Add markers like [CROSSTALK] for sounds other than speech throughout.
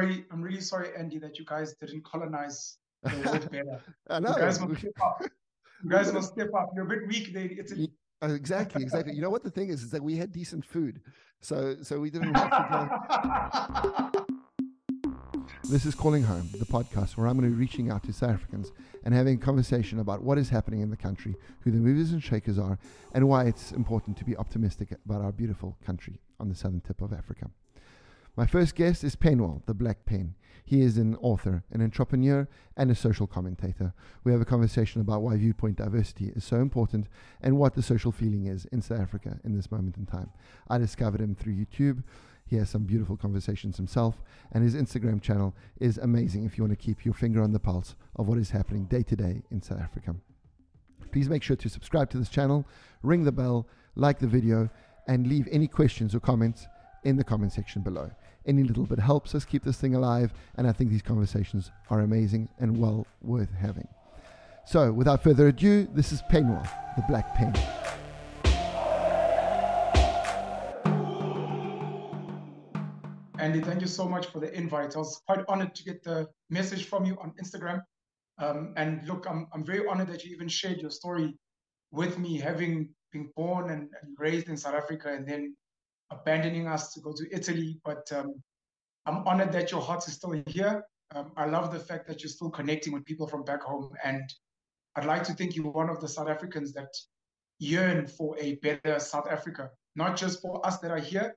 sorry. I'm really sorry, Andy, that you guys didn't colonize the [LAUGHS] world better. I know. You guys must step up. You guys must step up. You're a bit weak there. It's a, Uh, Exactly, exactly. You know what the thing is? Is that we had decent food, so so we didn't have to go. [LAUGHS] This is Calling Home, the podcast where I'm going to be reaching out to South Africans and having a conversation about what is happening in the country, who the movers and shakers are, and why it's important to be optimistic about our beautiful country on the southern tip of Africa. My first guest is Penwell, the Black Pen. He is an author, an entrepreneur, and a social commentator. We have a conversation about why viewpoint diversity is so important and what the social feeling is in South Africa in this moment in time. I discovered him through YouTube. He has some beautiful conversations himself, and his Instagram channel is amazing if you want to keep your finger on the pulse of what is happening day to day in South Africa. Please make sure to subscribe to this channel, ring the bell, like the video, and leave any questions or comments in the comment section below. Any little bit helps us keep this thing alive, and I think these conversations are amazing and well worth having. So, without further ado, this is Penwell, the Black Pen. Andy, thank you so much for the invite. I was quite honored to get the message from you on Instagram. Um, and look, I'm, I'm very honored that you even shared your story with me, having been born and, and raised in South Africa and then abandoning us to go to Italy. But um, I'm honored that your heart is still here. Um, I love the fact that you're still connecting with people from back home. And I'd like to think you're one of the South Africans that yearn for a better South Africa, not just for us that are here,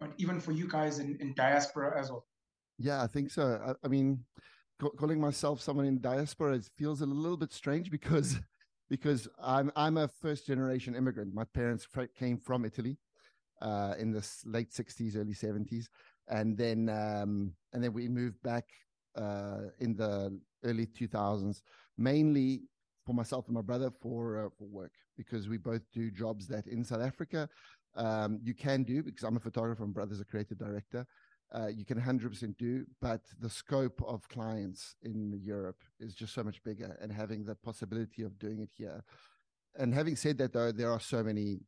but even for you guys in, in diaspora as well. Yeah, I think so. I, I mean, ca- calling myself someone in diaspora feels a little bit strange because because I'm I'm a first generation immigrant. My parents came from Italy uh, in the late '60s, early '70s, and then um, and then we moved back uh, in the early 2000s, mainly for myself and my brother for uh, for work because we both do jobs that in South Africa um, you can do because I'm a photographer and brother's a creative director. Uh, you can 100% do, but the scope of clients in Europe is just so much bigger, and having the possibility of doing it here. And having said that, though, there are so many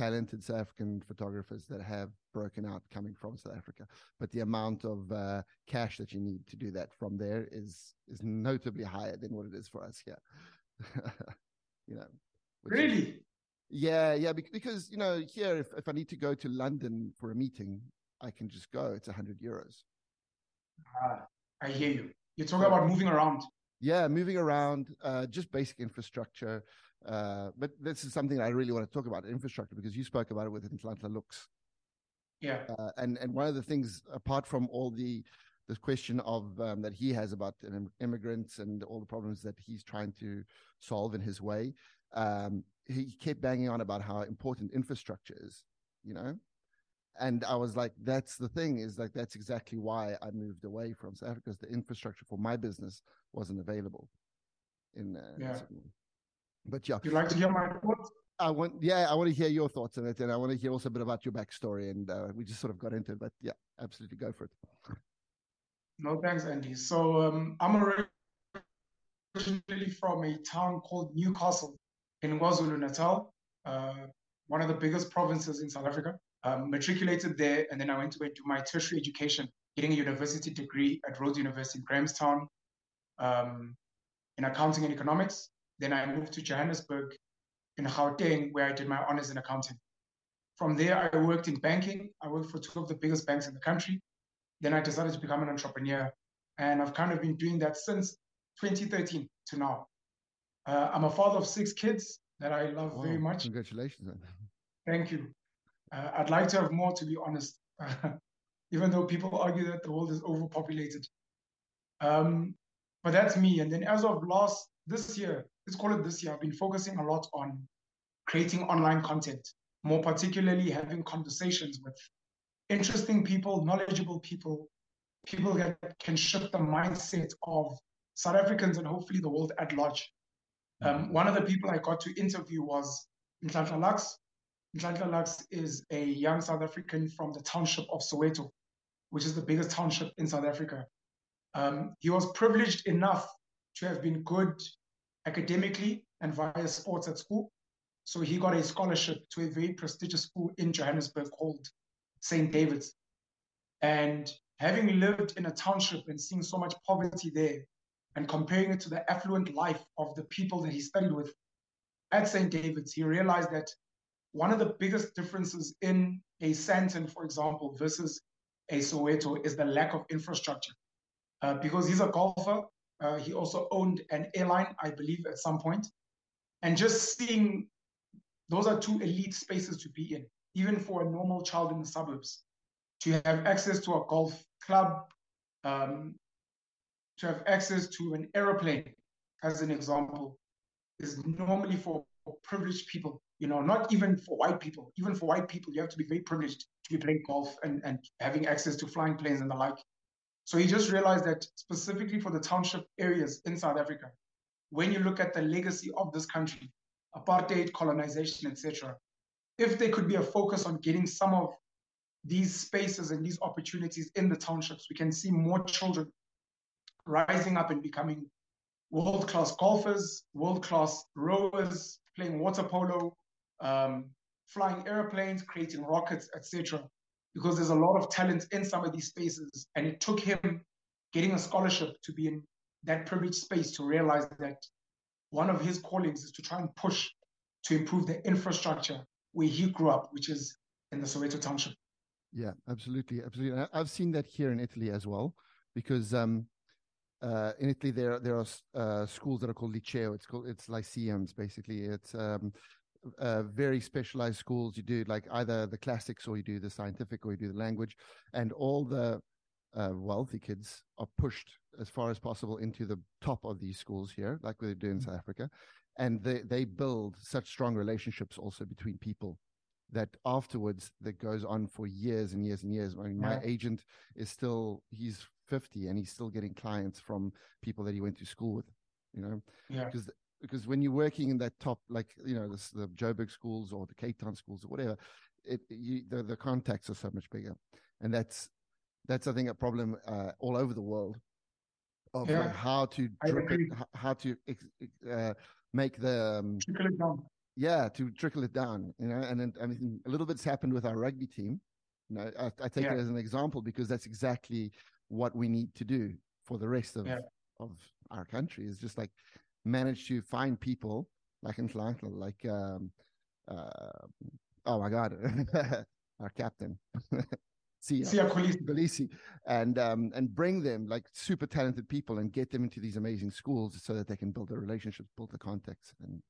talented South African photographers that have broken out coming from South Africa, but the amount of uh, cash that you need to do that from there is is notably higher than what it is for us here. [LAUGHS] you know, which is- Really? yeah, yeah, because you know here, if, if I need to go to London for a meeting, I can just go. It's a hundred euros. Ah, I hear you. You're talking about moving around. Yeah, moving around, uh, just basic infrastructure. Uh, but this is something I really want to talk about infrastructure because you spoke about it with Nhlanhla Lux. Yeah. Uh, and and one of the things, apart from all the the question of um, that he has about immigrants and all the problems that he's trying to solve in his way, um, he kept banging on about how important infrastructure is. You know, and I was like, that's the thing is like that's exactly why I moved away from South Africa because the infrastructure for my business wasn't available. In, uh, Yeah. Sydney. But yeah, You'd like to hear my thoughts? I want, yeah, I want to hear your thoughts on it, and I want to hear also a bit about your backstory. And uh, we just sort of got into it, but yeah, absolutely go for it. No, thanks, Andy. So um, I'm originally from a town called Newcastle in KwaZulu Natal, uh, one of the biggest provinces in South Africa. Um, matriculated there, and then I went to do my tertiary education, getting a university degree at Rhodes University in Grahamstown um, in accounting and economics. Then I moved to Johannesburg in Gauteng, where I did my honors in accounting. From there, I worked in banking. I worked for two of the biggest banks in the country. Then I decided to become an entrepreneur, and I've kind of been doing that since 2013 to now. Uh, I'm a father of six kids that I love very much. Congratulations. Thank you. Uh, I'd like to have more, to be honest, [LAUGHS] even though people argue that the world is overpopulated. Um, but that's me. And then as of last this year, let's call it this year, I've been focusing a lot on creating online content, more particularly having conversations with interesting people, knowledgeable people, people that can shift the mindset of South Africans and hopefully the world at large. Um, one of the people I got to interview was Nhlanhla Lux. Nhlanhla Lux is a young South African from the township of Soweto, which is the biggest township in South Africa. Um, he was privileged enough to have been good academically and via sports at school. So he got a scholarship to a very prestigious school in Johannesburg called St. David's. And having lived in a township and seeing so much poverty there, and comparing it to the affluent life of the people that he studied with at St. David's, he realized that one of the biggest differences in a Sandton, for example, versus a Soweto is the lack of infrastructure. Uh, because he's a golfer, uh, he also owned an airline, I believe, at some point. And just seeing those are two elite spaces to be in, even for a normal child in the suburbs. To have access to a golf club, um, to have access to an aeroplane, as an example, is normally for privileged people. You know, not even for white people. Even for white people, you have to be very privileged to be playing golf and, and having access to flying planes and the like. So he just realized that specifically for the township areas in South Africa, when you look at the legacy of this country, apartheid, colonization, etc., if there could be a focus on getting some of these spaces and these opportunities in the townships, we can see more children rising up and becoming world class golfers, world class rowers, playing water polo, um, flying airplanes, creating rockets, etc. Because there's a lot of talent in some of these spaces, and it took him getting a scholarship to be in that privileged space to realize that one of his callings is to try and push to improve the infrastructure where he grew up, which is in the Soweto township. Yeah, absolutely, absolutely. I've seen that here in Italy as well, because um, uh, in Italy there there are uh, schools that are called liceo. It's called it's lyceums basically. It's um, uh, very specialized schools. You do like either the classics or you do the scientific or you do the language, and all the uh, wealthy kids are pushed as far as possible into the top of these schools here, like we do in mm-hmm. South Africa, and they they build such strong relationships also between people that afterwards that goes on for years and years and years. I mean, yeah. my agent is still he's 50 and he's still getting clients from people that he went to school with, you know, yeah. Because when you're working in that top, like you know, the, the Joburg schools or the Cape Town schools or whatever, it you, the the contacts are so much bigger, and that's that's I think a problem uh, all over the world of yeah. how to it, how to uh, make the um, trickle it down. Yeah, to trickle it down, you know, and then I mean a little bit's happened with our rugby team. You know, I, I take yeah. it as an example because that's exactly what we need to do for the rest of yeah. of our country. Is just like manage to find people like in Atlanta, like um, uh, oh my god, [LAUGHS] our captain. [LAUGHS] Siya Kolisi, and um, and bring them like super talented people and get them into these amazing schools so that they can build the relationships, build the contacts, and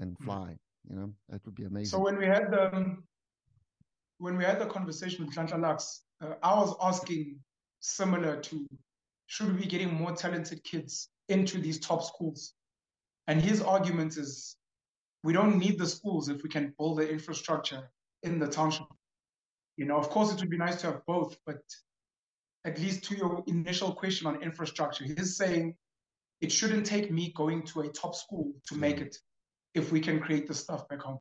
and mm. fly. Mm. You know, that would be amazing. So when we had the when we had the conversation with Nhlanhla Lux, uh, I was asking similar to should we be getting more talented kids into these top schools? And his argument is we don't need the schools if we can build the infrastructure in the township. You know, of course, it would be nice to have both, but at least to your initial question on infrastructure, he's saying it shouldn't take me going to a top school to mm. make it if we can create the stuff back home.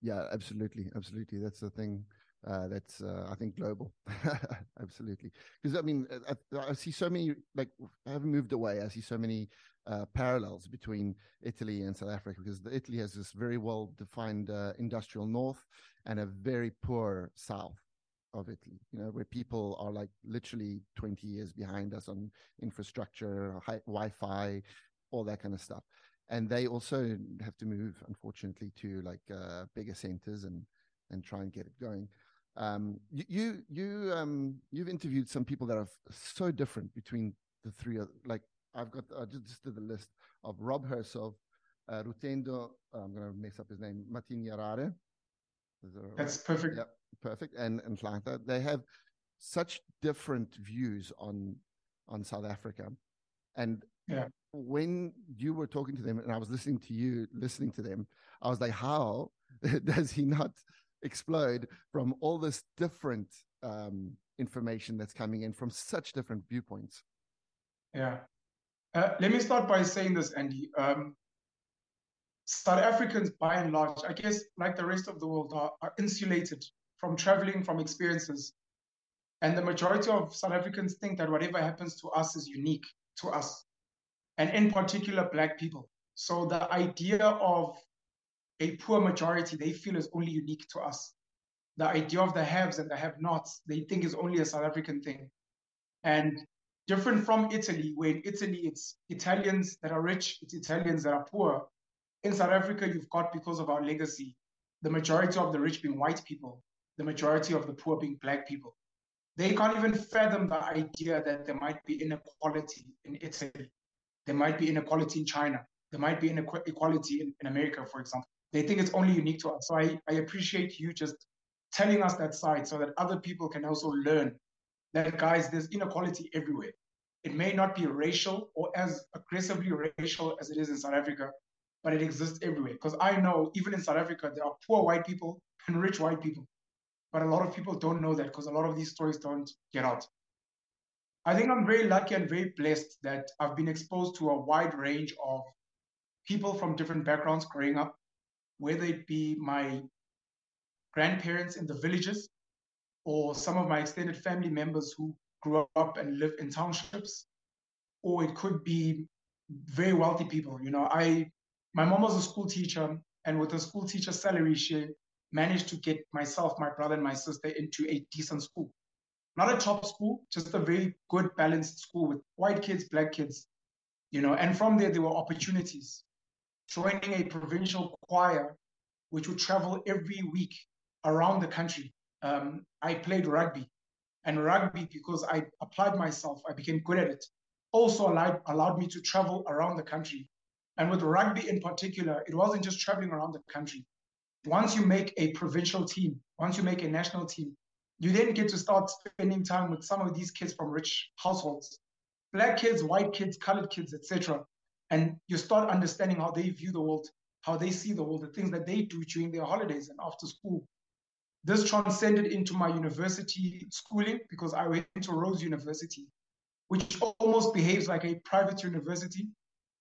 Yeah, absolutely. Absolutely. That's the thing. Uh, that's uh, I think global, [LAUGHS] absolutely. Because I mean, I, I, see so many like I haven't moved away. I see so many uh, parallels between Italy and South Africa because Italy has this very well defined uh, industrial north and a very poor south of Italy. You know, where people are like literally twenty years behind us on infrastructure, Wi-Fi, all that kind of stuff, and they also have to move, unfortunately, to like uh, bigger centers and and try and get it going. Um, you you um, you've interviewed some people that are so different between the three. Like I've got I just did the list of Rob Hersov, uh, Rutendo. Uh, I'm going to mess up his name. Matinyarare. That That's right? perfect. Yeah, perfect. And and Atlanta. They have such different views on on South Africa, and yeah. when you were talking to them, and I was listening to you listening to them, I was like, how [LAUGHS] does he not? Explode from all this different um, information that's coming in from such different viewpoints. Yeah. Uh, let me start by saying this, Andy. Um, South Africans, by and large, I guess, like the rest of the world, are, are insulated from traveling, from experiences. And the majority of South Africans think that whatever happens to us is unique to us, and in particular, Black people. So the idea of a poor majority they feel is only unique to us. The idea of the haves and the have nots, they think is only a South African thing. And different from Italy, where in Italy it's Italians that are rich, it's Italians that are poor. In South Africa, you've got, because of our legacy, the majority of the rich being white people, the majority of the poor being black people. They can't even fathom the idea that there might be inequality in Italy. There might be inequality in China. There might be inequality in, in America, for example. They think it's only unique to us. So I, I appreciate you just telling us that side so that other people can also learn that, guys, there's inequality everywhere. It may not be racial or as aggressively racial as it is in South Africa, but it exists everywhere. Because I know even in South Africa, there are poor white people and rich white people. But a lot of people don't know that because a lot of these stories don't get out. I think I'm very lucky and very blessed that I've been exposed to a wide range of people from different backgrounds growing up, whether it be my grandparents in the villages or some of my extended family members who grew up and live in townships, or it could be very wealthy people. You know, I my mom was a school teacher, and with a school teacher salary, she managed to get myself, my brother, and my sister into a decent school. Not a top school, just a very good balanced school with white kids, black kids, you know, and from there there were opportunities. Joining a provincial choir, which would travel every week around the country. Um, I played rugby, and rugby because I applied myself, I became good at it. Also allowed allowed me to travel around the country, and with rugby in particular, it wasn't just traveling around the country. Once you make a provincial team, once you make a national team, you then get to start spending time with some of these kids from rich households, black kids, white kids, colored kids, etc. And you start understanding how they view the world, how they see the world, the things that they do during their holidays and after school. This transcended into my university schooling because I went to Rhodes University, which almost behaves like a private university.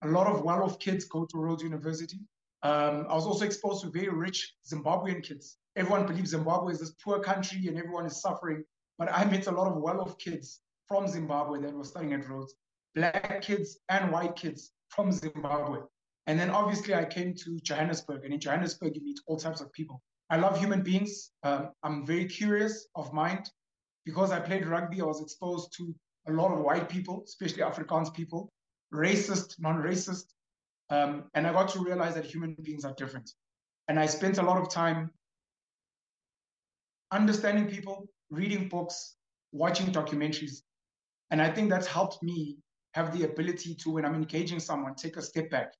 A lot of well-off kids go to Rhodes University. Um, I was also exposed to very rich Zimbabwean kids. Everyone believes Zimbabwe is this poor country and everyone is suffering. But I met a lot of well-off kids from Zimbabwe that were studying at Rhodes, black kids and white kids from Zimbabwe. And then obviously I came to Johannesburg, and in Johannesburg you meet all types of people. I love human beings. Um, I'm very curious of mind. Because I played rugby, I was exposed to a lot of white people, especially Afrikaans people, racist, non-racist, um, and I got to realize that human beings are different. And I spent a lot of time understanding people, reading books, watching documentaries, and I think that's helped me have the ability to, when I'm engaging someone, take a step back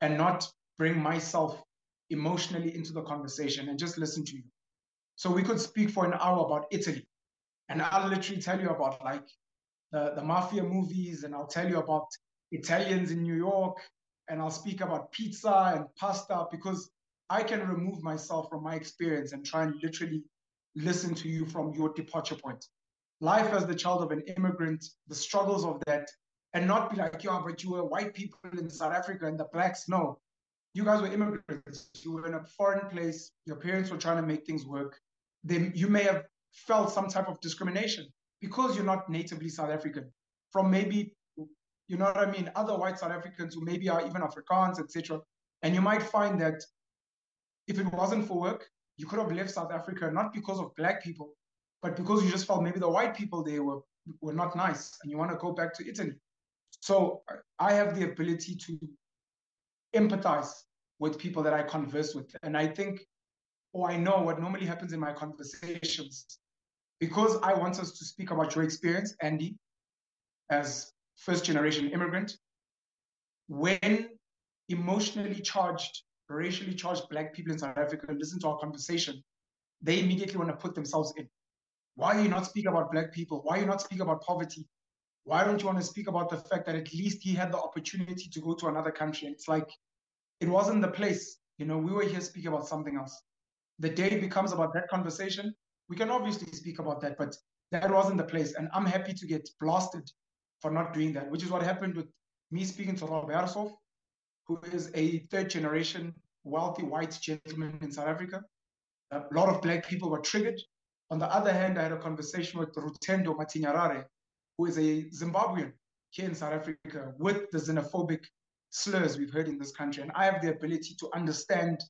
and not bring myself emotionally into the conversation and just listen to you. So we could speak for an hour about Italy, and I'll literally tell you about like the, the mafia movies, and I'll tell you about Italians in New York, and I'll speak about pizza and pasta because I can remove myself from my experience and try and literally listen to you from your departure point. Life as the child of an immigrant, the struggles of that, and not be like, yeah, but you were white people in South Africa and the blacks. No, you guys were immigrants. You were in a foreign place. Your parents were trying to make things work. Then you may have felt some type of discrimination because you're not natively South African from maybe, you know what I mean, other white South Africans who maybe are even Afrikaans, etc. And you might find that if it wasn't for work, you could have left South Africa not because of black people, but because you just felt maybe the white people there were were not nice and you want to go back to Italy. So I have the ability to empathize with people that I converse with. And I think, or I know what normally happens in my conversations, because I want us to speak about your experience, Andy, as first generation immigrant, when emotionally charged, racially charged black people in South Africa listen to our conversation, they immediately want to put themselves in. Why are you not speak about black people? Why are you not speak about poverty? Why don't you want to speak about the fact that at least he had the opportunity to go to another country? It's like it wasn't the place. You know, we were here speaking about something else. The day becomes about that conversation. We can obviously speak about that, but that wasn't the place. And I'm happy to get blasted for not doing that, which is what happened with me speaking to Rob Roberto, who is a third generation wealthy white gentleman in South Africa. A lot of black people were triggered. On the other hand, I had a conversation with Rutendo Matinyarare, who is a Zimbabwean here in South Africa with the xenophobic slurs we've heard in this country. And I have the ability to understand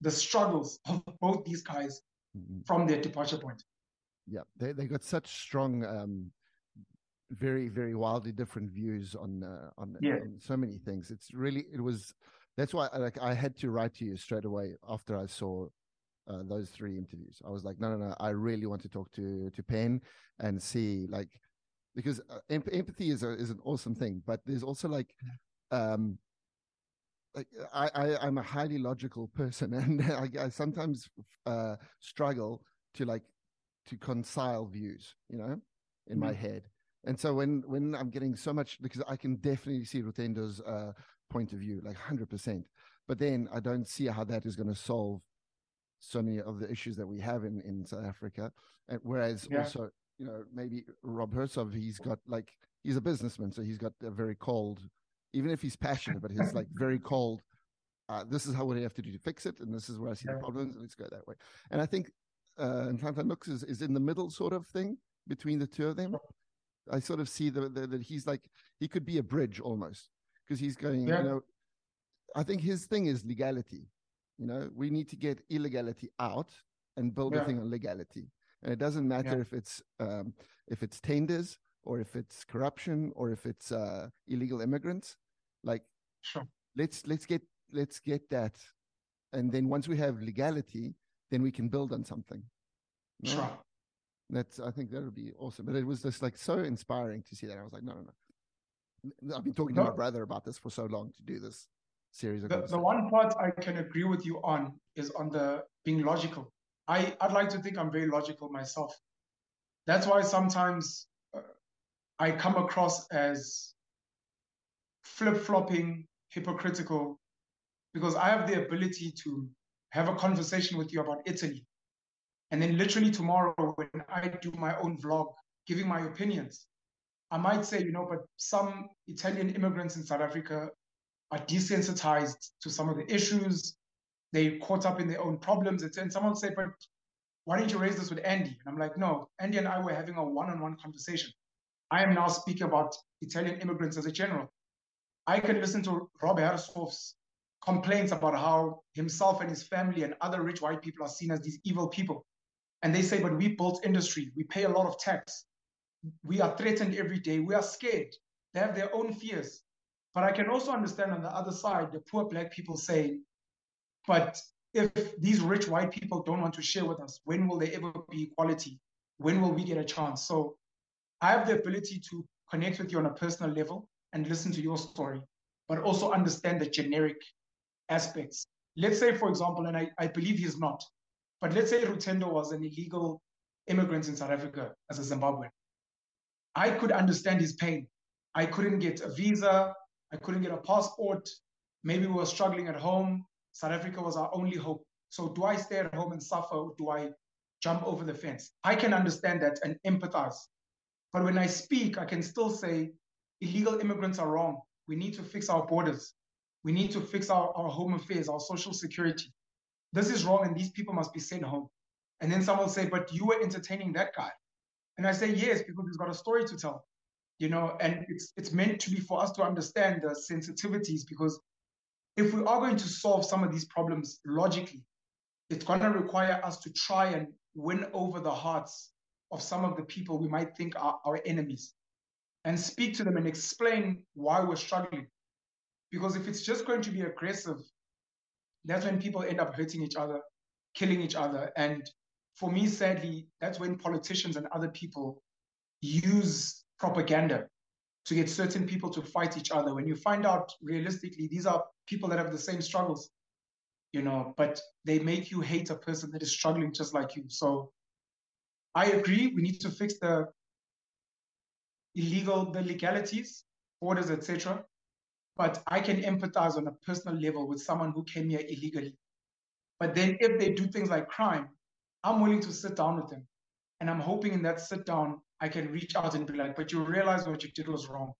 the struggles of both these guys mm-hmm. from their departure point. Yeah, they, they got such strong um, very very wildly different views on uh, on, Yeah. on so many things. It's really it was that's why I, like I had to write to you straight away after I saw uh, those three interviews. I was like, no, no, no. I really want to talk to to Penn and see like because uh, em- empathy is a, is an awesome thing, but there's also like um like I, I I'm a highly logical person, [LAUGHS] and I, I sometimes uh struggle to like to concile views, you know, in my head. And so when when I'm getting so much because I can definitely see Rutendo's uh, point of view, like hundred percent, but then I don't see how that is going to solve so many of the issues that we have in in South Africa. And whereas Yeah. also, you know, maybe Rob Hersov, he's got like he's a businessman, so he's got a very cold, even if he's passionate, but he's like very cold. Uh, this is how what I have to do to fix it, and this is where I see Yeah. the problems. Let's go that way. And I think uh, Nooks is, is in the middle sort of thing between the two of them. I sort of see the, the, that he's like he could be a bridge almost because he's going. Yeah. You know, I think his thing is legality. You know, we need to get illegality out and build a thing on legality. And it doesn't matter Yeah. if it's um, if it's tenders or if it's corruption or if it's uh, illegal immigrants. Like Sure. let's let's get let's get that, and then once we have legality, then we can build on something. No? Sure. That's I think that would be awesome. But it was just like so inspiring to see that. I was like, no, no, no. I've been talking to my brother about this for so long to do this series of The, the one part I can agree with you on is on the being logical. I, I'd like to think I'm very logical myself. That's why sometimes uh, I come across as flip flopping, hypocritical, because I have the ability to have a conversation with you about Italy. And then literally tomorrow, when I do my own vlog, giving my opinions, I might say, you know, but some Italian immigrants in South Africa are desensitized to some of the issues. They caught up in their own problems. And someone said, but why didn't you raise this with Andy? And I'm like, no, Andy and I were having a one-on-one conversation. I am now speaking about Italian immigrants as a general. I can listen to Rob Hersov's complaints about how himself and his family and other rich white people are seen as these evil people. And they say, but we built industry, we pay a lot of tax, we are threatened every day, we are scared. They have their own fears. But I can also understand on the other side, the poor black people saying, but if these rich white people don't want to share with us, when will there ever be equality? When will we get a chance? So I have the ability to connect with you on a personal level and listen to your story, but also understand the generic aspects. Let's say, for example, and I, I believe he's not, but let's say Rutendo was an illegal immigrant in South Africa as a Zimbabwean. I could understand his pain. I couldn't get a visa. I couldn't get a passport. Maybe we were struggling at home. South Africa was our only hope. So do I stay at home and suffer or do I jump over the fence? I can understand that and empathize. But when I speak, I can still say illegal immigrants are wrong. We need to fix our borders. We need to fix our, our home affairs, our social security. This is wrong and these people must be sent home. And then someone will say, but you were entertaining that guy. And I say, yes, because he's got a story to tell. You know, and it's it's meant to be for us to understand the sensitivities because if we are going to solve some of these problems logically, it's going to require us to try and win over the hearts of some of the people we might think are our enemies and speak to them and explain why we're struggling. Because if it's just going to be aggressive, that's when people end up hurting each other, killing each other. And for me, sadly, that's when politicians and other people use propaganda to get certain people to fight each other. When you find out realistically, these are people that have the same struggles, you know, but they make you hate a person that is struggling just like you. So I agree, we need to fix the illegal, the legalities, borders, etc. But I can empathize on a personal level with someone who came here illegally. But then if they do things like crime, I'm willing to sit down with them. And I'm hoping in that sit down, I can reach out and be like, but you realize what you did was wrong.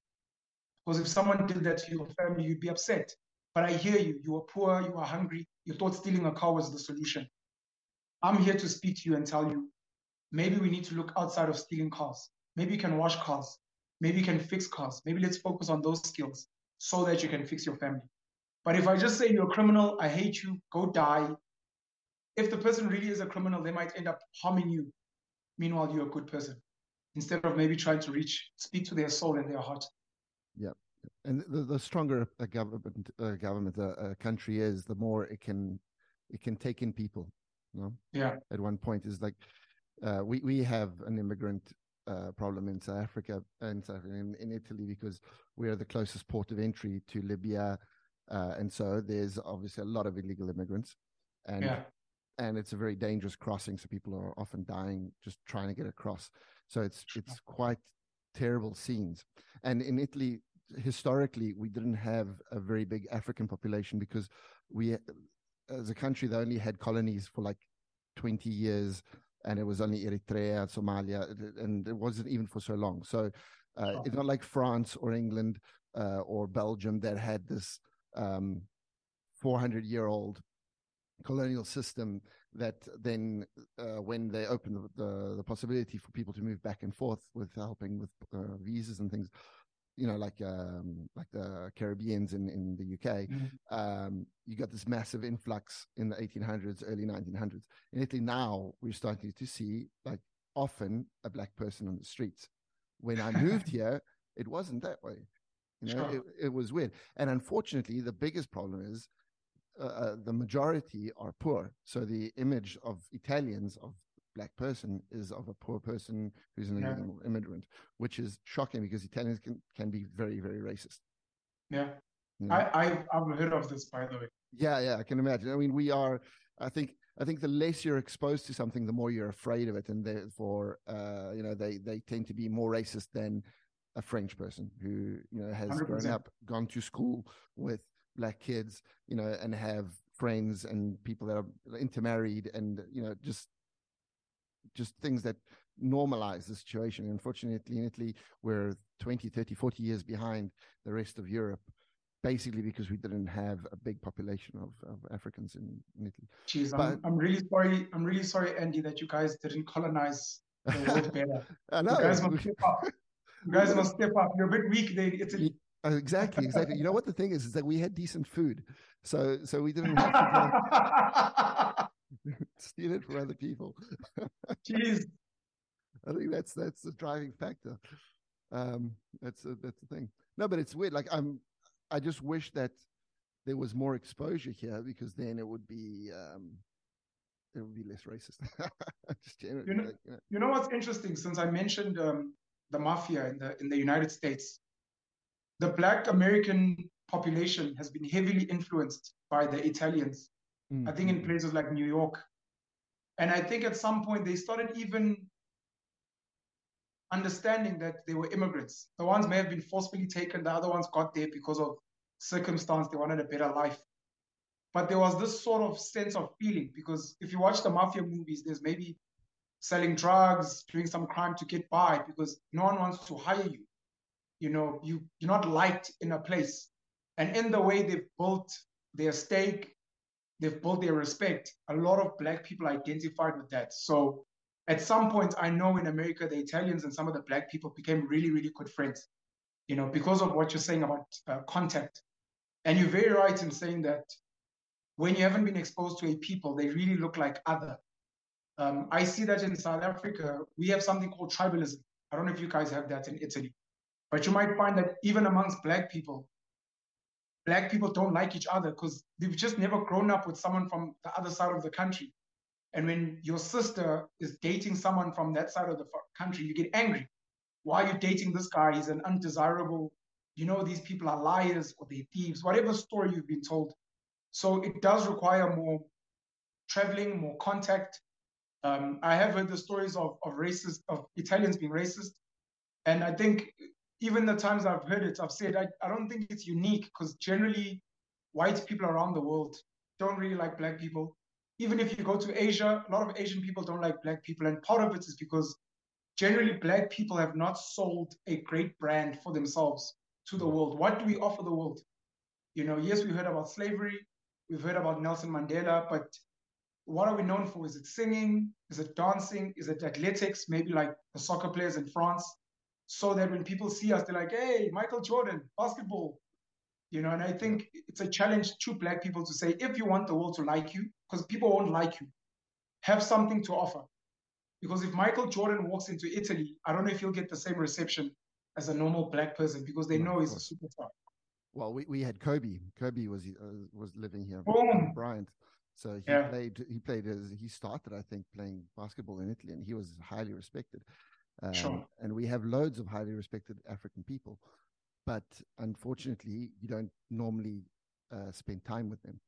Because if someone did that to your family, you'd be upset. But I hear you. You were poor, you were hungry, you thought stealing a car was the solution. I'm here to speak to you and tell you maybe we need to look outside of stealing cars. Maybe you can wash cars. Maybe you can fix cars. Maybe let's focus on those skills so that you can fix your family. But if I just say you're a criminal, I hate you, go die, if the person really is a criminal, they might end up harming you. Meanwhile, you're a good person. instead of maybe trying to reach, speak to their soul and their heart. Yeah. And the, the stronger a government, a government, a, a country is, the more it can, it can take in people. You know? Yeah. At one point, is like, uh, we we have an immigrant uh, problem in South Africa and in, in Italy because we are the closest port of entry to Libya, uh, and so there's obviously a lot of illegal immigrants, and Yeah. and it's a very dangerous crossing. So people are often dying just trying to get across. So it's it's quite terrible scenes. And in Italy, historically, we didn't have a very big African population because we, as a country, they only had colonies for like 20 years, and it was only Eritrea, Somalia, and it wasn't even for so long. So uh, Sure. it's not like France or England uh, or Belgium that had this um, 400 year old colonial system that then uh, when they opened the, the, the possibility for people to move back and forth with helping with uh, visas and things you know like um, like the caribbeans in, in the uk Mhm. um, you got this massive influx in the 1800s early 1900s in italy now we're starting to see like often a black person on the streets when i moved [LAUGHS] here it wasn't that way you know Sure. it, it was weird and unfortunately the biggest problem is uh, uh, the majority are poor. So the image of Italians of black person is of a poor person who's an Yeah. immigrant, which is shocking because Italians can, can be very very racist. Yeah. you know? I, I've, I've heard of this, by the way. yeah, yeah, I can imagine. I mean, we are. I think I think the less you're exposed to something, the more you're afraid of it, and therefore, uh, you know, they they tend to be more racist than a French person who you know has grown 100%. up, gone to school with black kids, you know, and have friends and people that are intermarried, and you know, just just things that normalize the situation. Unfortunately, in Italy, we're 20, 30, 40 years behind the rest of Europe, basically because we didn't have a big population of, of Africans in, in Italy. Jeez, I'm, I'm really sorry. I'm really sorry, Andy, that you guys didn't colonize the world [LAUGHS] better. I You know. guys must step up. You guys must step up. You're a bit weak there in Italy. Uh, exactly, exactly. You know what the thing is? Is that we had decent food, so so we didn't have to [LAUGHS] steal it from other people. [LAUGHS] Jeez. I think that's that's the driving factor. Um, that's a, that's the thing. No, but it's weird. Like I'm, I just wish that there was more exposure here because then it would be um, it would be less racist. [LAUGHS] You know- like, you know. You know what's interesting? Since I mentioned um, the mafia in the in the United States, the Black American population has been heavily influenced by the Italians. Mm, I think in mm, places like New York. And I think at some point they started even understanding that they were immigrants. The ones may have been forcefully taken, the other ones got there because of circumstance, they wanted a better life. But there was this sort of sense of feeling because if you watch the mafia movies, there's maybe selling drugs, doing some crime to get by because no one wants to hire you. You know, you, you're not liked in a place. And in the way they've built their stake, they've built their respect. A lot of black people identified with that. So at some point, I know in America, the Italians and some of the black people became really, really good friends, you know, because of what you're saying about uh, contact. And you're very right in saying that when you haven't been exposed to a people, they really look like other. Um, I see that in South Africa, we have something called tribalism. I don't know if you guys have that in Italy, but you might find that even amongst black people, black people don't like each other because they've just never grown up with someone from the other side of the country. And when your sister is dating someone from that side of the country, you get angry. Why are you dating this guy? He's an undesirable, you know, these people are liars or they're thieves, whatever story you've been told. So it does require more traveling, more contact. Um, I have heard the stories of, of racist, of Italians being racist. And I think even the times I've heard it, I've said I, I don't think it's unique because generally white people around the world don't really like black people. Even if you go to Asia, a lot of Asian people don't like black people. And part of it is because generally black people have not sold a great brand for themselves to the mm. world. What do we offer the world? You know, yes, we heard about slavery, we've heard about Nelson Mandela, but what are we known for? Is it singing? Is it dancing? Is it athletics? Maybe like the soccer players in France so that when people see us, they're like, hey, Michael Jordan, basketball. You know, and I think it's a challenge to black people to say, if you want the world to like you, because people won't like you, have something to offer. Because if Michael Jordan walks into Italy, I don't know if he'll get the same reception as a normal black person because they no, know he's a superstar. Well, we, we had Kobe. Kobe was uh, was living here. Boom. Bryant. So he yeah. played. He played as he started, I think, playing basketball in Italy, and he was highly respected. Um, sure. And we have loads of highly respected African people, but unfortunately, you don't normally uh, spend time with them.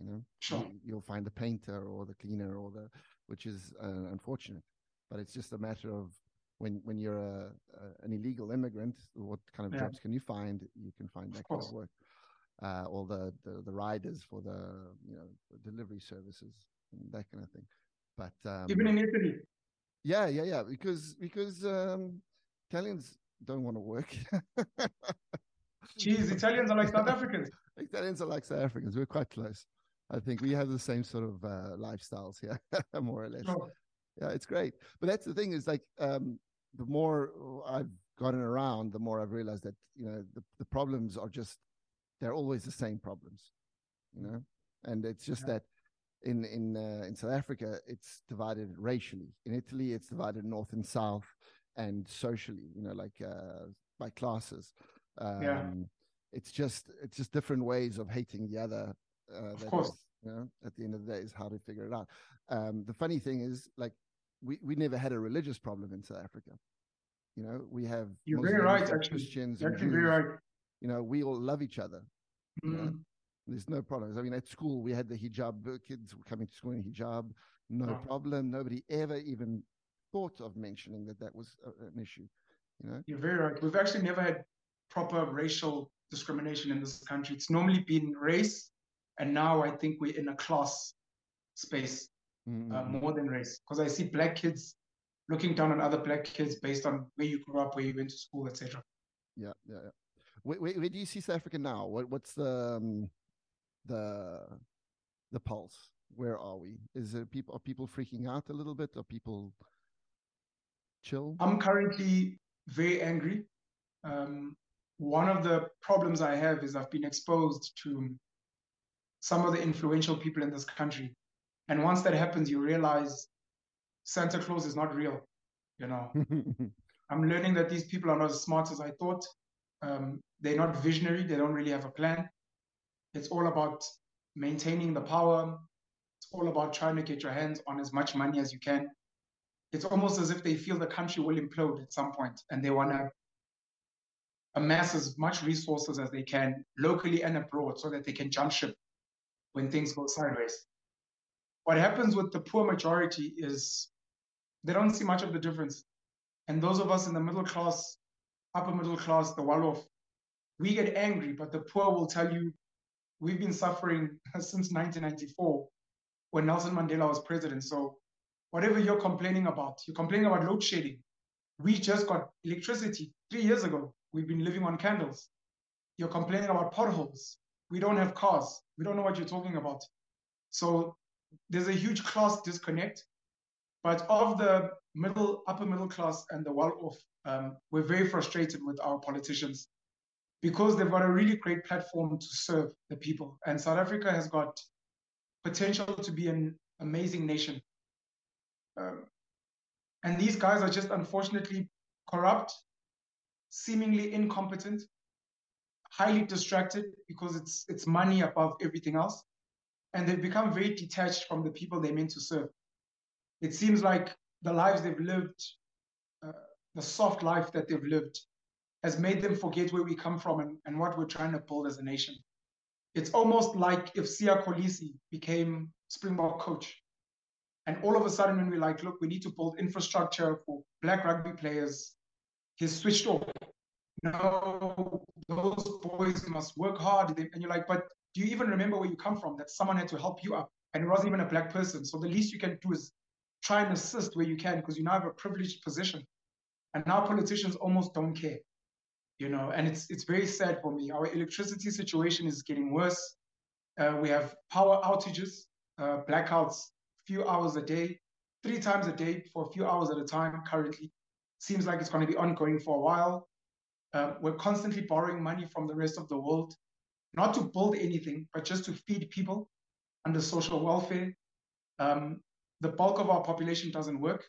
You know, sure. you, will find the painter or the cleaner or the, which is uh, unfortunate. But it's just a matter of when when you're a, a an illegal immigrant, what kind of yeah. jobs can you find? You can find that kind of work. Uh, all the, the, the riders for the you know the delivery services and that kind of thing. But um, even in Italy, yeah, yeah, yeah, because because um, Italians don't want to work. [LAUGHS] Jeez, Italians are like South Africans. [LAUGHS] Italians are like South Africans. We're quite close. I think we have the same sort of uh, lifestyles here, [LAUGHS] more or less. Sure. Yeah, it's great. But that's the thing is like um, the more I've gotten around, the more I've realized that you know the, the problems are just they're always the same problems, you know, and it's just yeah. that in in uh, in South Africa it's divided racially. In Italy, it's divided north and south, and socially, you know, like uh, by classes. Um, yeah. It's just it's just different ways of hating the other. Uh, of course. Is, you know, at the end of the day, is how to figure it out. Um, the funny thing is, like, we we never had a religious problem in South Africa. You know, we have you're Muslims, very right, actually. Christians, you're actually Jews. very right. You know, we all love each other. Mm. You know? There's no problems. I mean, at school we had the hijab uh, kids coming to school in hijab, no oh. problem. Nobody ever even thought of mentioning that that was a, an issue. You know, you're very right. We've actually never had proper racial discrimination in this country. It's normally been race, and now I think we're in a class space mm-hmm. uh, more than race. Because I see black kids looking down on other black kids based on where you grew up, where you went to school, etc. Yeah, yeah, yeah. Where, where, where, do you see South Africa now? What, what's the um, the the pulse? Where are we? Is it people are people freaking out a little bit? Are people chill? I'm currently very angry. Um, one of the problems I have is I've been exposed to some of the influential people in this country, and once that happens, you realize Santa Claus is not real. You know, [LAUGHS] I'm learning that these people are not as smart as I thought. Um, they're not visionary. They don't really have a plan. It's all about maintaining the power. It's all about trying to get your hands on as much money as you can. It's almost as if they feel the country will implode at some point and they want to amass as much resources as they can locally and abroad so that they can jump ship when things go sideways. What happens with the poor majority is they don't see much of the difference. And those of us in the middle class, upper middle class, the well off, we get angry, but the poor will tell you we've been suffering [LAUGHS] since 1994 when Nelson Mandela was president. So whatever you're complaining about, you're complaining about load shedding. We just got electricity three years ago. We've been living on candles. You're complaining about potholes. We don't have cars. We don't know what you're talking about. So there's a huge class disconnect. But of the middle, upper middle class and the well off, um, we're very frustrated with our politicians because they've got a really great platform to serve the people. And South Africa has got potential to be an amazing nation. Um, and these guys are just unfortunately corrupt, seemingly incompetent, highly distracted because it's it's money above everything else, and they've become very detached from the people they're meant to serve. It seems like the lives they've lived, uh, the soft life that they've lived, has made them forget where we come from and, and what we're trying to build as a nation. It's almost like if Siya Kolisi became Springbok coach. And all of a sudden, when we're like, look, we need to build infrastructure for black rugby players, he's switched off. No, those boys must work hard. And you're like, but do you even remember where you come from? That someone had to help you up, and it wasn't even a black person. So the least you can do is try and assist where you can because you now have a privileged position. And now politicians almost don't care you know, and it's it's very sad for me. Our electricity situation is getting worse. Uh, we have power outages, uh, blackouts, few hours a day, three times a day for a few hours at a time. Currently, seems like it's going to be ongoing for a while. Uh, we're constantly borrowing money from the rest of the world, not to build anything, but just to feed people under social welfare. Um, the bulk of our population doesn't work.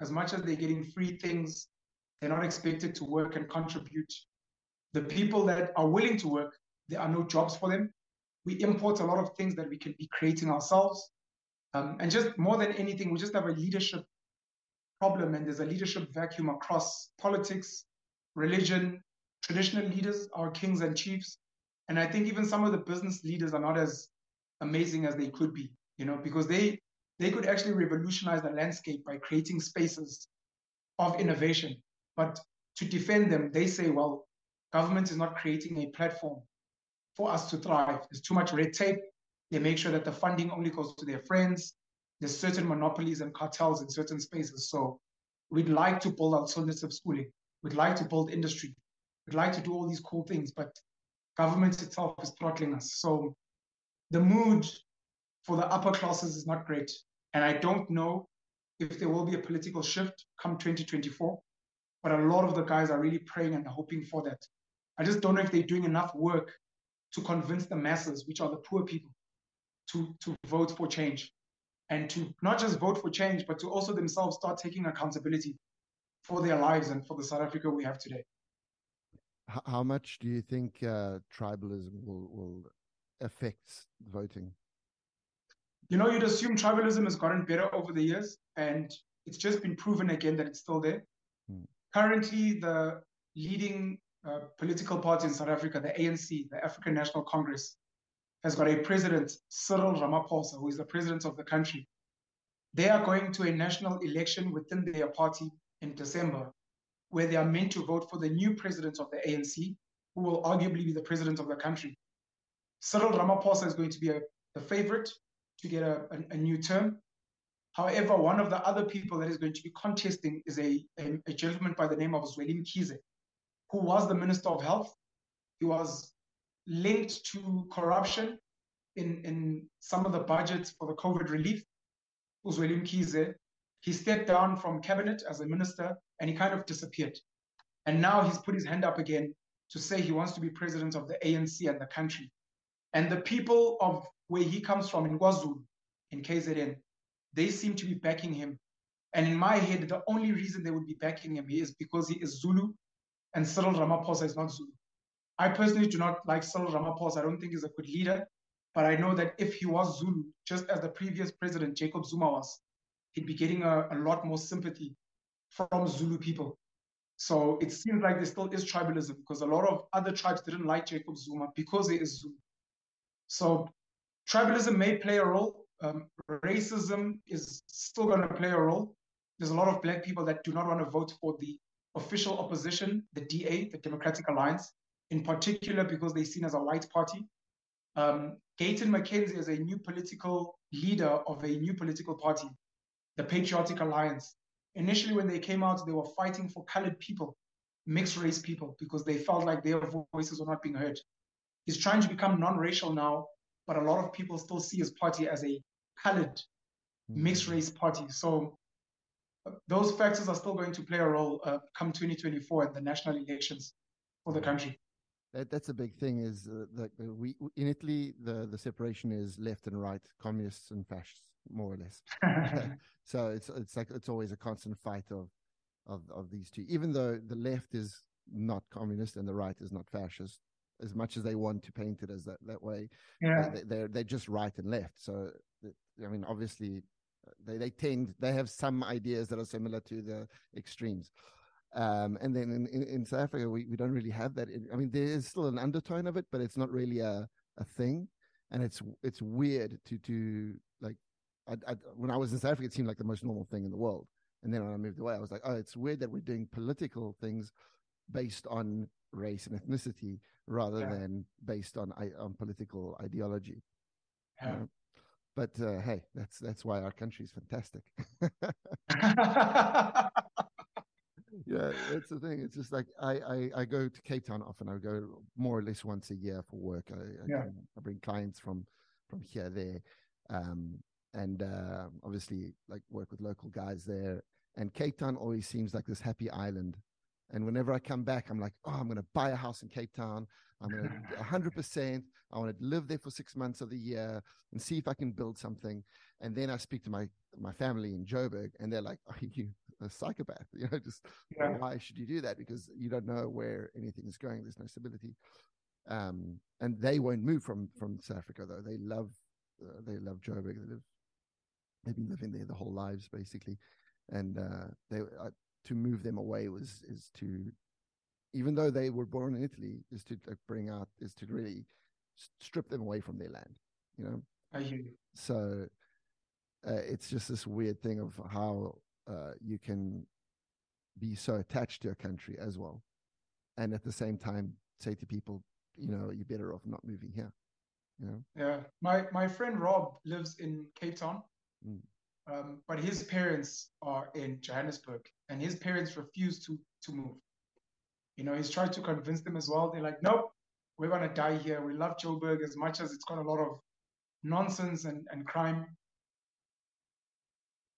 as much as they're getting free things, they're not expected to work and contribute. The people that are willing to work, there are no jobs for them. We import a lot of things that we can be creating ourselves. Um, and just more than anything, we just have a leadership problem, and there's a leadership vacuum across politics, religion, traditional leaders, our kings and chiefs. And I think even some of the business leaders are not as amazing as they could be, you know, because they they could actually revolutionize the landscape by creating spaces of innovation. But to defend them, they say, well, government is not creating a platform for us to thrive. There's too much red tape. They make sure that the funding only goes to their friends. There's certain monopolies and cartels in certain spaces. So we'd like to build alternative schooling. We'd like to build industry. We'd like to do all these cool things, but government itself is throttling us. So the mood for the upper classes is not great. And I don't know if there will be a political shift come 2024, but a lot of the guys are really praying and hoping for that. I just don't know if they're doing enough work to convince the masses, which are the poor people, to, to vote for change and to not just vote for change, but to also themselves start taking accountability for their lives and for the South Africa we have today. How much do you think uh, tribalism will, will affect voting? You know, you'd assume tribalism has gotten better over the years, and it's just been proven again that it's still there. Currently, the leading uh, political party in South Africa, the ANC, the African National Congress, has got a president, Cyril Ramaphosa, who is the president of the country. They are going to a national election within their party in December, where they are meant to vote for the new president of the ANC, who will arguably be the president of the country. Cyril Ramaphosa is going to be a, the favorite to get a, a, a, new term. However, one of the other people that is going to be contesting is a, a, a gentleman by the name of Zweli Mkhize, who was the Minister of Health. He was linked to corruption in, in some of the budgets for the COVID relief. Uzweli Mkhize, he stepped down from cabinet as a minister and he kind of disappeared. And now he's put his hand up again to say he wants to be president of the ANC and the country. And the people of where he comes from in KwaZulu, in KZN, they seem to be backing him. And in my head, the only reason they would be backing him is because he is Zulu and Cyril Ramaphosa is not Zulu. I personally do not like Cyril Ramaphosa. I don't think he's a good leader. But I know that if he was Zulu, just as the previous president, Jacob Zuma was, he'd be getting a, a lot more sympathy from Zulu people. So it seems like there still is tribalism because a lot of other tribes didn't like Jacob Zuma because he is Zulu. So tribalism may play a role. Um, racism is still going to play a role. There's a lot of black people that do not want to vote for the official opposition, the DA, the Democratic Alliance, in particular because they're seen as a white party. Um, Gayton McKenzie is a new political leader of a new political party, the Patriotic Alliance. Initially, when they came out, they were fighting for colored people, mixed race people, because they felt like their voices were not being heard. He's trying to become non racial now, but a lot of people still see his party as a colored, mixed race party. So those factors are still going to play a role uh, come 2024 in the national elections for the country. That, that's a big thing. Is uh, that we in Italy the the separation is left and right, communists and fascists, more or less. [LAUGHS] [LAUGHS] so it's it's like it's always a constant fight of of of these two. Even though the left is not communist and the right is not fascist, as much as they want to paint it as that that way, yeah. they, they're they're just right and left. So I mean, obviously they, they tend they have some ideas that are similar to the extremes. Um, and then in, in, in, South Africa, we, we don't really have that. I mean, there is still an undertone of it, but it's not really a, a thing. And it's it's weird to to like I, I, when I was in South Africa, it seemed like the most normal thing in the world. And then when I moved away, I was like, oh, it's weird that we're doing political things based on race and ethnicity rather yeah. than based on on political ideology. Yeah. You know? But uh, hey, that's that's why our country is fantastic. [LAUGHS] [LAUGHS] yeah, that's the thing. It's just like I, I, I go to Cape Town often. I go more or less once a year for work. I, I, yeah. I bring clients from from here there, um, and uh, obviously like work with local guys there. And Cape Town always seems like this happy island. And whenever I come back, I'm like, oh, I'm going to buy a house in Cape Town. I'm going to 100%. I want to live there for six months of the year and see if I can build something. And then I speak to my, my family in Joburg and they're like, are you a psychopath. [LAUGHS] You know, just yeah. why should you do that? Because you don't know where anything is going. There's no stability. Um, and they won't move from from South Africa though. They love uh, they love Joburg. They live they've been living there the whole lives basically, and uh, they uh, to move them away was is to even though they were born in Italy is to like, bring out is to really strip them away from their land. You know. I hear you. So uh, it's just this weird thing of how uh, you can be so attached to a country as well, and at the same time say to people, you know, you're better off not moving here. You know. Yeah, my my friend Rob lives in Cape Town, mm. um, but his parents are in Johannesburg, and his parents refuse to to move. You know, he's tried to convince them as well. They're like, nope, we're gonna die here. We love Joburg as much as it's got a lot of nonsense and, and crime.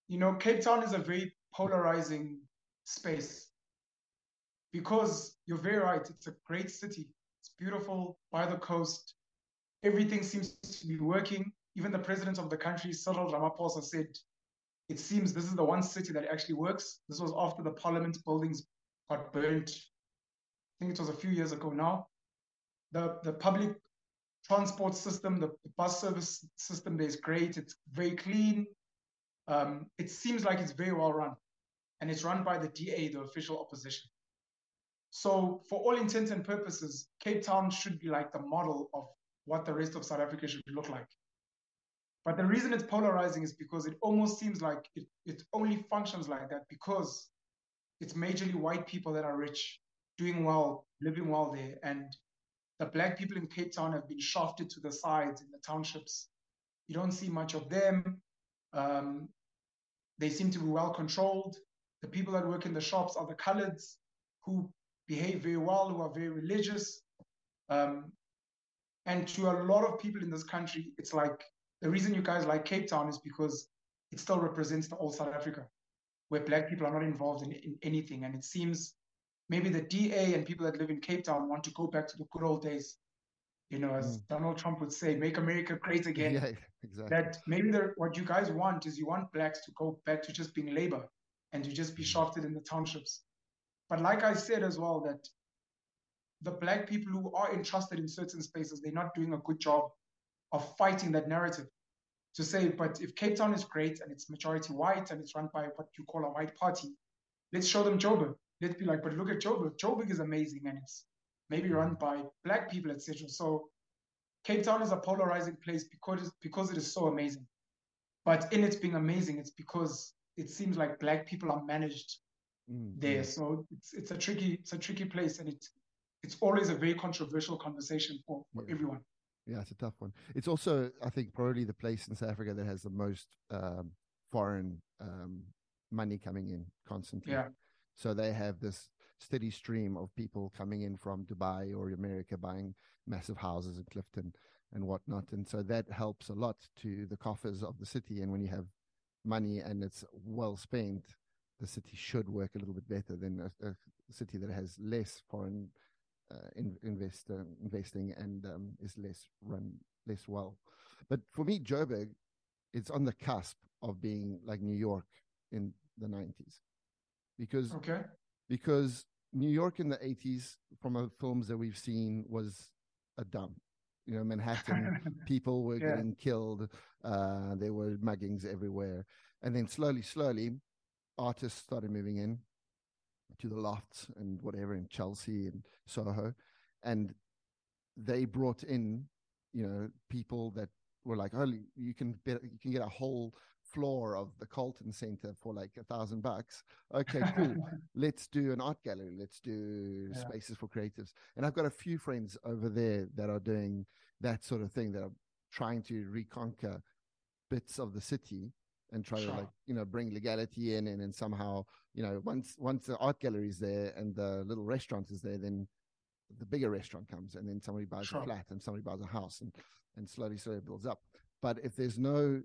You know, Cape Town is a very polarizing space because you're very right. It's a great city. It's beautiful by the coast. Everything seems to be working. Even the president of the country, Cyril Ramaphosa, said, it seems this is the one city that actually works. This was after the parliament buildings got burnt. I think it was a few years ago now. The, the public transport system, the, bus service system there is great. It's very clean. Um, it seems like it's very well run. And it's run by the DA, the official opposition. So, for all intents and purposes, Cape Town should be like the model of what the rest of South Africa should look like. But the reason it's polarizing is because it almost seems like it, it only functions like that because it's majorly white people that are rich, doing well, living well there. And the black people in Cape Town have been shafted to the sides in the townships. You don't see much of them. Um, they seem to be well controlled. The people that work in the shops are the coloreds who behave very well, who are very religious. Um, and to a lot of people in this country, it's like the reason you guys like Cape Town is because it still represents the old South Africa, where black people are not involved in, in anything. And it seems maybe the DA and people that live in Cape Town want to go back to the good old days. You know, as mm. Donald Trump would say, make America great again. Yeah, exactly. That maybe what you guys want is you want blacks to go back to just being labor and to just be mm. shafted in the townships. But like I said as well, that the black people who are entrusted in certain spaces, they're not doing a good job of fighting that narrative. To say, but if Cape Town is great and it's majority white and it's run by what you call a white party, let's show them Joburg. Let's be like, but look at Joburg. Joburg is amazing and it's maybe run by black people, etc. So Cape Town is a polarizing place because because it is so amazing. But in it being amazing, it's because it seems like black people are managed mm, there. Yeah. So it's it's a tricky it's a tricky place, and it's it's always a very controversial conversation for, for yeah. everyone. Yeah, it's a tough one. It's also, I think, probably the place in South Africa that has the most um, foreign um, money coming in constantly. Yeah. So they have this steady stream of people coming in from Dubai or America buying massive houses in Clifton and whatnot. And so that helps a lot to the coffers of the city. And when you have money and it's well spent, the city should work a little bit better than a, a city that has less foreign in, invest, uh, investing and um, is less run less well. But for me, Joburg, it's on the cusp of being like New York in the 90s because okay. because New York in the 80s from the films that we've seen was a dump you know manhattan [LAUGHS] people were yeah. getting killed uh, there were muggings everywhere and then slowly slowly artists started moving in to the lofts and whatever in chelsea and soho and they brought in you know people that were like oh you can bet, you can get a whole floor of the Carlton Center for like a thousand bucks. Okay, cool. [LAUGHS] Let's do an art gallery. Let's do yeah. spaces for creatives. And I've got a few friends over there that are doing that sort of thing that are trying to reconquer bits of the city and try sure. to like you know bring legality in and then somehow you know once once the art gallery is there and the little restaurant is there then the bigger restaurant comes and then somebody buys sure. a flat and somebody buys a house and and slowly slowly builds up but if there's no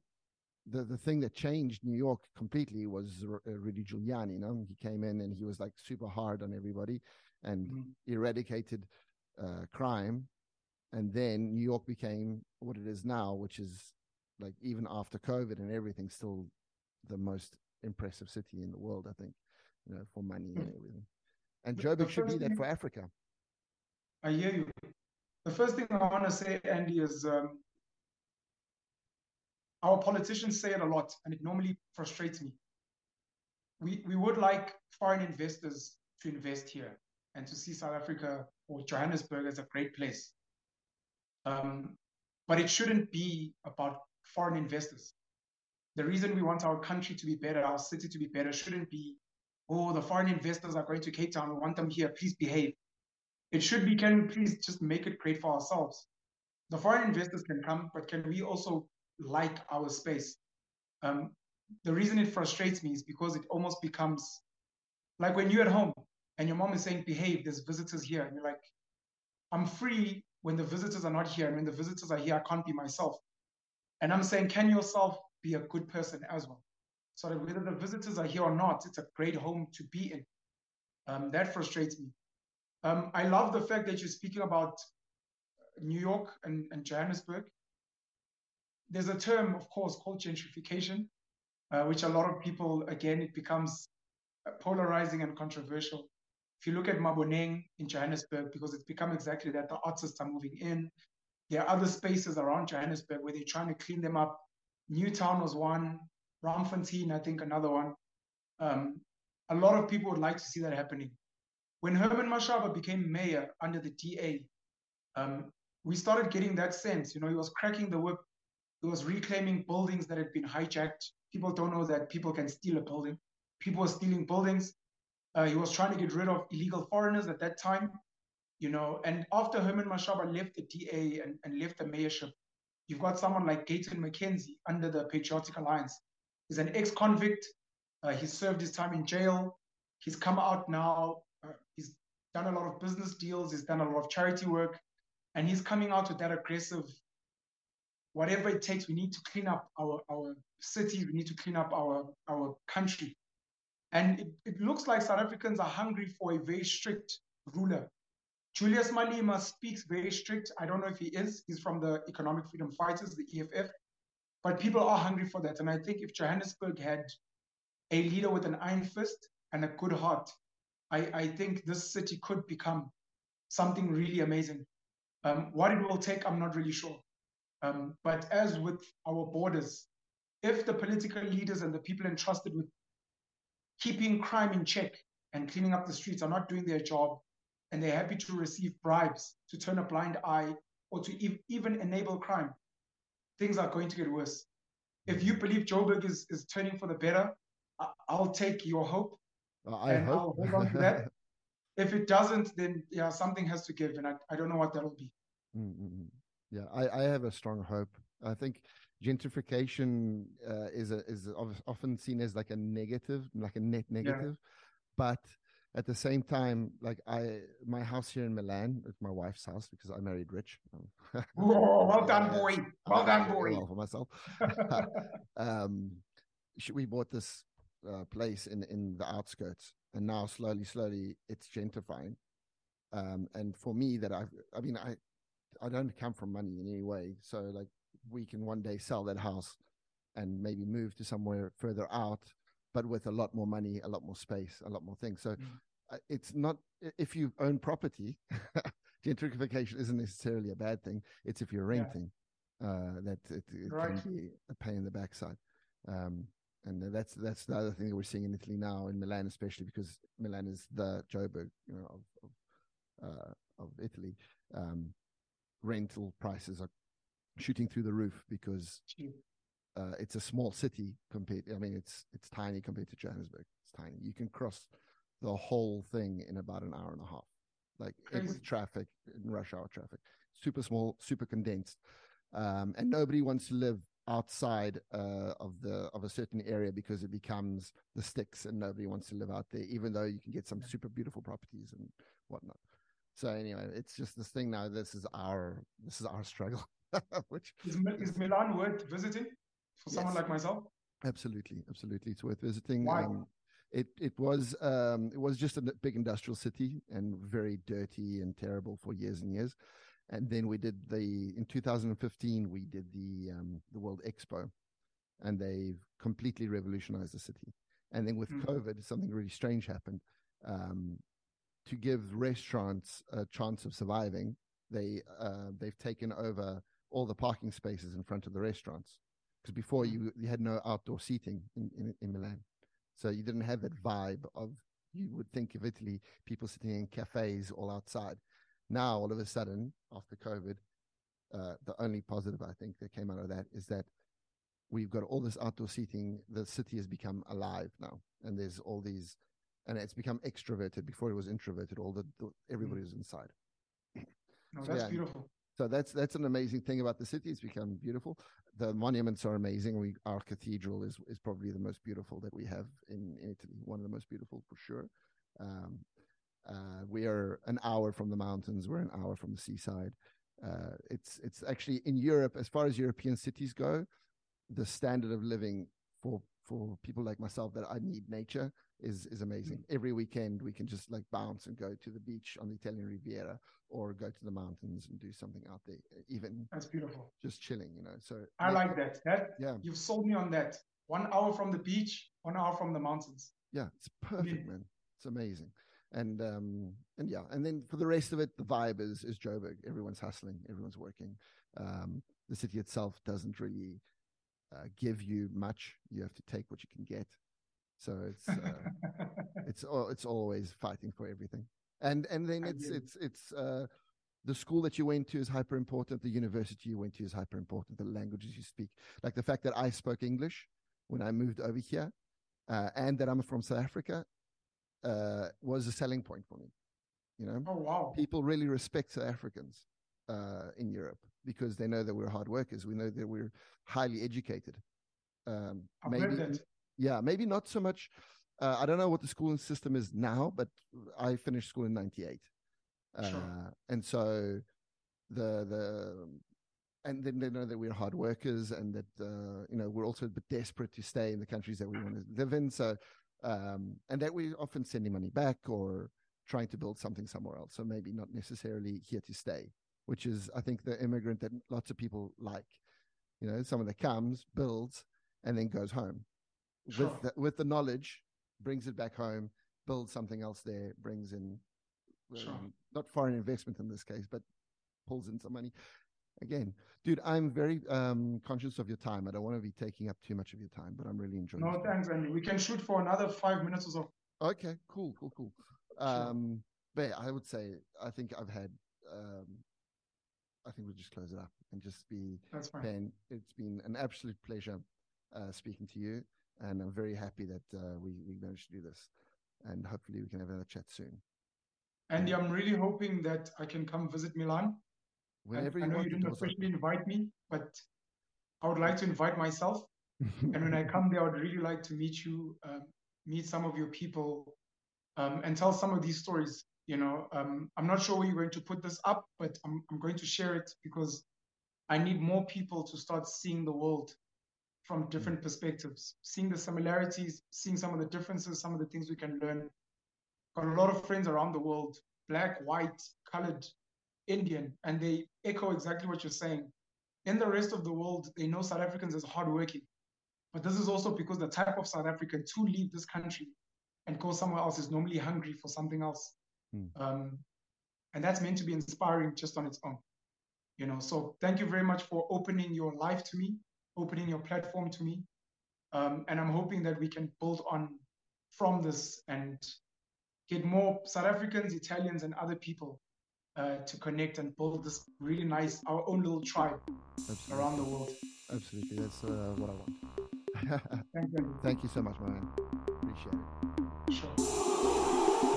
the the thing that changed New York completely was uh, Rudy Giuliani. You know, he came in and he was like super hard on everybody and mm-hmm. eradicated uh, crime, and then New York became what it is now, which is like even after COVID and everything, still the most impressive city in the world. I think. you know, for money and everything. And Joburg should be that for Africa. I hear you. The first thing I want to say, Andy, is um, our politicians say it a lot, and it normally frustrates me. We, we would like foreign investors to invest here and to see South Africa or Johannesburg as a great place. Um, but it shouldn't be about foreign investors. The reason we want our country to be better, our city to be better, shouldn't be, oh, the foreign investors are going to Cape Town, we want them here, please behave. It should be, can we please just make it great for ourselves? The foreign investors can come, but can we also like our space? Um, the reason it frustrates me is because it almost becomes like when you're at home and your mom is saying, behave, there's visitors here. And you're like, I'm free when the visitors are not here. And when the visitors are here, I can't be myself. And I'm saying, can yourself be a good person as well? So that whether the visitors are here or not, it's a great home to be in. Um, that frustrates me. Um, I love the fact that you're speaking about New York and, and Johannesburg. There's a term, of course, called gentrification, uh, which a lot of people, again, it becomes polarizing and controversial. If you look at Maboneng in Johannesburg, because it's become exactly that, the artists are moving in. There are other spaces around Johannesburg where they're trying to clean them up. Newtown was one, Braamfontein, I think another one. Um, a lot of people would like to see that happening. When Herman Mashaba became mayor under the DA, um, we started getting that sense. You know, he was cracking the whip. He was reclaiming buildings that had been hijacked. People don't know that people can steal a building people were stealing buildings. Uh, he was trying to get rid of illegal foreigners at that time, you know. And after Herman Mashaba left the DA and, and left the mayorship, you've got someone like Gayton McKenzie under the Patriotic Alliance. He's an ex-convict. Uh, he served his time in jail. He's come out now. Uh, he's done a lot of business deals. He's done a lot of charity work, and he's coming out with that aggressive. Whatever it takes, we need to clean up our our city. We need to clean up our our country. And it, it looks like South Africans are hungry for a very strict ruler. Julius Malema speaks very strict. I don't know if he is. He's from the Economic Freedom Fighters, the EFF. But people are hungry for that. And I think if Johannesburg had a leader with an iron fist and a good heart, I, I think this city could become something really amazing. Um, what it will take, I'm not really sure. Um, but as with our borders, if the political leaders and the people entrusted with keeping crime in check and cleaning up the streets are not doing their job and they're happy to receive bribes to turn a blind eye or to ev- even enable crime, things are going to get worse. If you believe Joburg is, is turning for the better, I- will take your hope well, I and hope. I'll hold on to that. [LAUGHS] if it doesn't, then yeah, something has to give, and I, I don't know what that'll be. Mm-hmm. Yeah, I, I have a strong hope. I think gentrification uh, is a, is often seen as like a negative, like a net negative, yeah. but at the same time, like I, my house here in Milan, it's my wife's house because I married rich. Whoa, [LAUGHS] well done, boy. Well done, boy. Well for myself. [LAUGHS] um, we bought this uh, place in in the outskirts, and now slowly, slowly, it's gentrifying. Um, and for me, that I, I mean, I, I don't come from money in any way, so like we can one day sell that house and maybe move to somewhere further out, but with a lot more money, a lot more space, a lot more things. So mm. uh, it's not if you own property, [LAUGHS] gentrification isn't necessarily a bad thing. It's if you're renting yeah. uh, that it, it right. can be a pain in the backside. Um, and that's that's the other thing that we're seeing in Italy now, in Milan especially, because Milan is the Joburg, you know, of of, uh, of Italy. Um, rental prices are shooting through the roof because uh, it's a small city compared. I mean, it's it's tiny compared to Johannesburg. It's tiny. You can cross the whole thing in about an hour and a half, like with traffic in rush hour traffic. Super small, super condensed, um, and nobody wants to live outside uh, of the of a certain area because it becomes the sticks, and nobody wants to live out there, even though you can get some super beautiful properties and whatnot. So anyway, it's just this thing now. This is our this is our struggle. [LAUGHS] Which is, is Milan worth visiting for yes. someone like myself? Absolutely, absolutely, it's worth visiting. Why? Um, it it was um, it was just a big industrial city and very dirty and terrible for years and years. And then we did the in 2015 we did the um, the World Expo, and they've completely revolutionized the city. And then with Mm. COVID, something really strange happened. Um, to give restaurants a chance of surviving, they uh, they've taken over all the parking spaces in front of the restaurants. Because before Mm. you you had no outdoor seating in, in, in Milan, so you didn't have that vibe of you would think of Italy, people sitting in cafes all outside. Now all of a sudden, after COVID, uh, the only positive I think that came out of that is that we've got all this outdoor seating. The city has become alive now, and there's all these, and it's become extroverted. Before it was introverted. All the, the everybody was inside. No, So, that's yeah. beautiful. So that's that's an amazing thing about the city. It's become beautiful. The monuments are amazing. We our cathedral is is probably the most beautiful that we have in, in Italy. One of the most beautiful for sure. Um, uh, we are an hour from the mountains. We're an hour from the seaside. Uh, it's it's actually in Europe, as far as European cities go, the standard of living for for people like myself that I need nature is is amazing. Every weekend we can just like bounce and go to the beach on the Italian Riviera or go to the mountains and do something out there, even That's beautiful. just chilling, you know. So I yeah, like that. That Yeah. you've sold me on that. One hour from the beach, one hour from the mountains. yeah, it's perfect, Yeah. man. It's amazing. And um and yeah, and then for the rest of it, the vibe is is Joburg. Everyone's hustling, everyone's working. Um, the city itself doesn't really uh, give you much. You have to take what you can get. So it's uh, [LAUGHS] it's it's always fighting for everything. And and then it's it's it's uh, the school that you went to is hyper important. The university you went to is hyper important. The languages you speak, like the fact that I spoke English when I moved over here, uh, and that I'm from South Africa, uh, was a selling point for me. You know, oh wow. people really respect South Africans uh, in Europe because they know that we're hard workers. We know that we're highly educated. Um, maybe. Yeah, maybe not so much. Uh, I don't know what the schooling system is now, but I finished school in '98, uh, Sure. and so the the and then they know that we're hard workers and that uh, you know we're also a bit desperate to stay in the countries that we want to live in. So um, and that we're often sending money back or trying to build something somewhere else. So maybe not necessarily here to stay, which is I think the immigrant that lots of people like. You know, someone that comes, builds, and then goes home Sure. with the, with the knowledge, brings it back home, builds something else there, brings in Sure. um, not foreign investment in this case, but pulls in some money. Again, dude, I'm very um, conscious of your time. I don't want to be taking up too much of your time, but I'm really enjoying. No, thanks, Andy. We can shoot for another five minutes or so. Okay, cool, cool, cool. Um, but yeah, I would say I think I've had. Um, I think we'll just close it up and just be That's fine. Ben. It's been an absolute pleasure uh, speaking to you, and I'm very happy that uh, we we managed to do this, and hopefully we can have another chat soon. Andy, I'm really hoping that I can come visit Milan. I- Whenever I you know you didn't officially invite me, but I would like to invite myself. [LAUGHS] And when I come there, I would really like to meet you, um, meet some of your people, um, and tell some of these stories. You know, um, I'm not sure where you're going to put this up, but I'm, I'm going to share it because I need more people to start seeing the world from different perspectives, seeing the similarities, seeing some of the differences, some of the things we can learn. Got a lot of friends around the world, black, white, colored, Indian, and they echo exactly what you're saying. In the rest of the world, they know South Africans as hardworking. But this is also because the type of South African to leave this country and go somewhere else is normally hungry for something else. Hmm. Um, and that's meant to be inspiring just on its own. You know, so thank you very much for opening your life to me, opening your platform to me. Um, and I'm hoping that we can build on from this and get more South Africans, Italians, and other people uh, to connect and build this really nice, our own little tribe Absolutely. around the world. Absolutely, that's uh, what I want. [LAUGHS] Thank you. Thank you so much, my man. Appreciate it. Sure.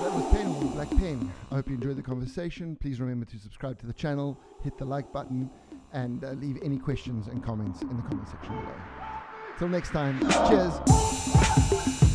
That was Pen with Black Pen. I hope you enjoyed the conversation. Please remember to subscribe to the channel, hit the like button, and uh, leave any questions and comments in the comment section below. Till next time, cheers.